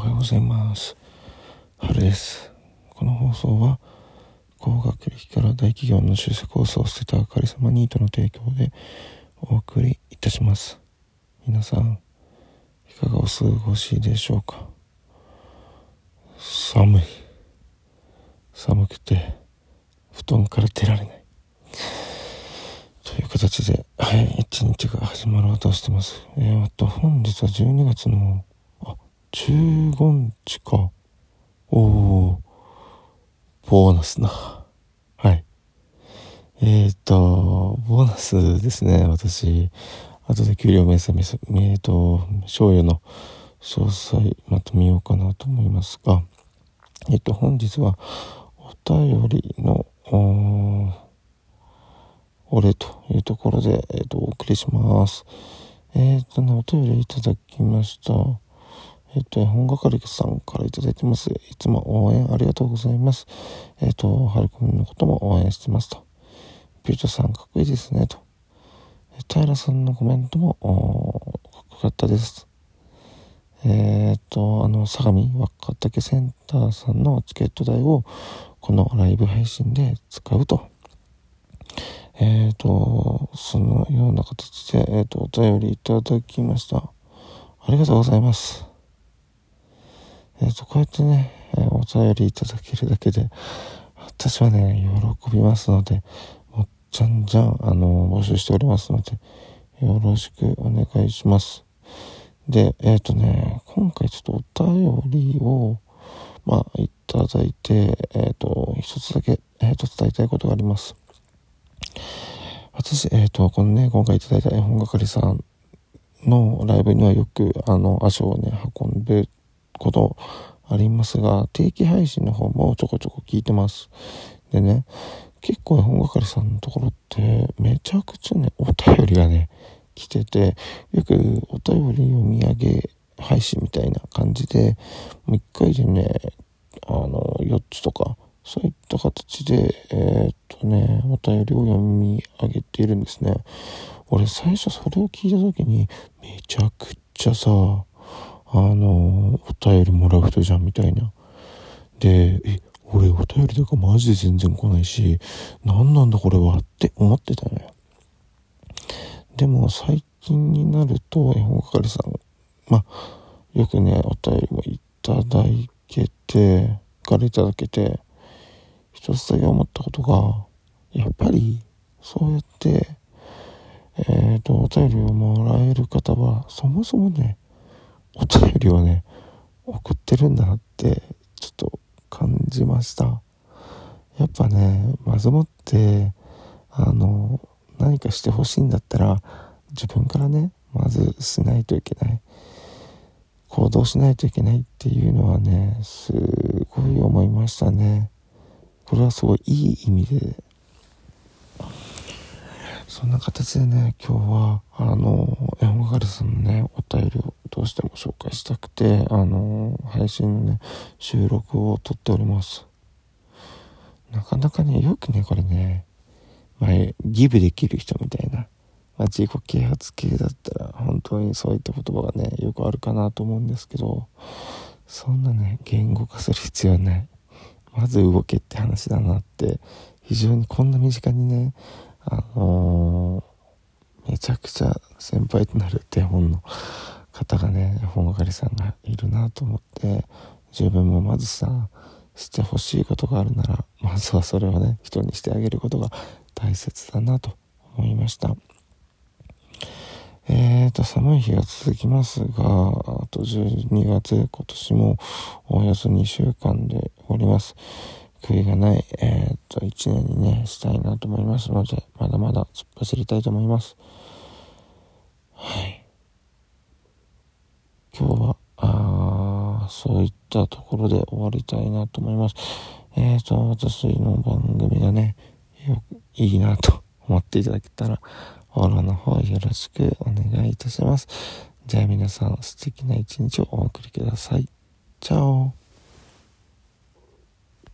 おはようございます。春です。この放送は高学歴から大企業の就職コースを捨てたあかり様ニートの提供でお送りいたします。皆さんいかがお過ごしでしょうか？寒い。寒くて布団から出られない。という形で、はい、一日が始まろうとしてます。えー、あと、本日は12月の15日か。おー、ボーナスな。はい。えー、と、ボーナスですね、私。後で給料明細、えー、と、賞与の詳細まとめようかなと思いますが、えー、っと、本日はお便りの、お礼というところで、えっ、と、お送りします。えっ、とね、お便りいただきました。えっ、と、絵本係さんからいただいてます。いつも応援ありがとうございます。えっ、と、はるくんのことも応援してますと。ピュートさんかっこいいですねと。平さんのコメントもかっこよかったです。えっ、と、あの、相模若竹センターさんのチケット代をこのライブ配信で使うと。えっ、と、そのような形で、えっ、と、お便りいただきました。ありがとうございます。えっ、と、こうやってね、え、お便りいただけるだけで、私はね、喜びますので、もう、じゃんじゃん、あの、募集しておりますので、よろしくお願いします。で、えっ、ー、とね、今回ちょっとお便りを、まあ、いただいて、えっ、と、一つだけ、えっ、と、伝えたいことがあります。私、えっ、と、このね、今回いただいた絵本係さんのライブにはよく、あの、足をね、運んでことありますが、定期配信の方もちょこちょこ聞いてます。でね、結構本係さんのところってめちゃくちゃね、お便りがね、来てて、よくお便り読み上げ配信みたいな感じで、もう一回でね、あの、4つとか、そういった形で、えー、っとね、お便りを読み上げているんですね。俺最初それを聞いた時に、めちゃくちゃさ、あの、お便りもらう人じゃんみたいな。で、え、俺お便りとかマジで全然来ないし、何なんだこれはって思ってたのよ。でも最近になると、絵本係さん、まあよくね、お便りもいただけて、からいただけて、一つだけ思ったことが、やっぱり、そうやって、えっ、ー、と、お便りをもらえる方は、そもそもね、お便りをね、送ってるんだなって、ちょっと感じました。やっぱね、まずもって、あの、何かしてほしいんだったら、自分からね、まずしないといけない。行動しないといけないっていうのはね、すごい思いましたね。これはすごいいい意味でそんな形でね、今日は、あの、絵本係さんのね、お便りをどうしても紹介したくて、あの、配信のね、収録を撮っております。なかなかね、よくね、これね、まあ、ギブできる人みたいな、まあ、自己啓発系だったら、本当にそういった言葉がね、よくあるかなと思うんですけど、そんなね、言語化する必要はない。まず動けって話だなって、非常にこんな身近にね、あのー、めちゃくちゃ先輩となる手本の方がね本係さんがいるなと思って自分もまずさしてほしいことがあるならまずはそれをね人にしてあげることが大切だなと思いました。えーと寒い日が続きますがあと12月今年もおよそ2週間でおります。悔いがない、えー、っと、一年にね、したいなと思いますので、まだまだ突っ走りたいと思います。はい。今日は、あそういったところで終わりたいなと思います。えー、っと、私の番組がね、よく、いいなと思っていただけたら、フォローの方よろしくお願いいたします。じゃあ皆さん素敵な一日をお送りください。チャオ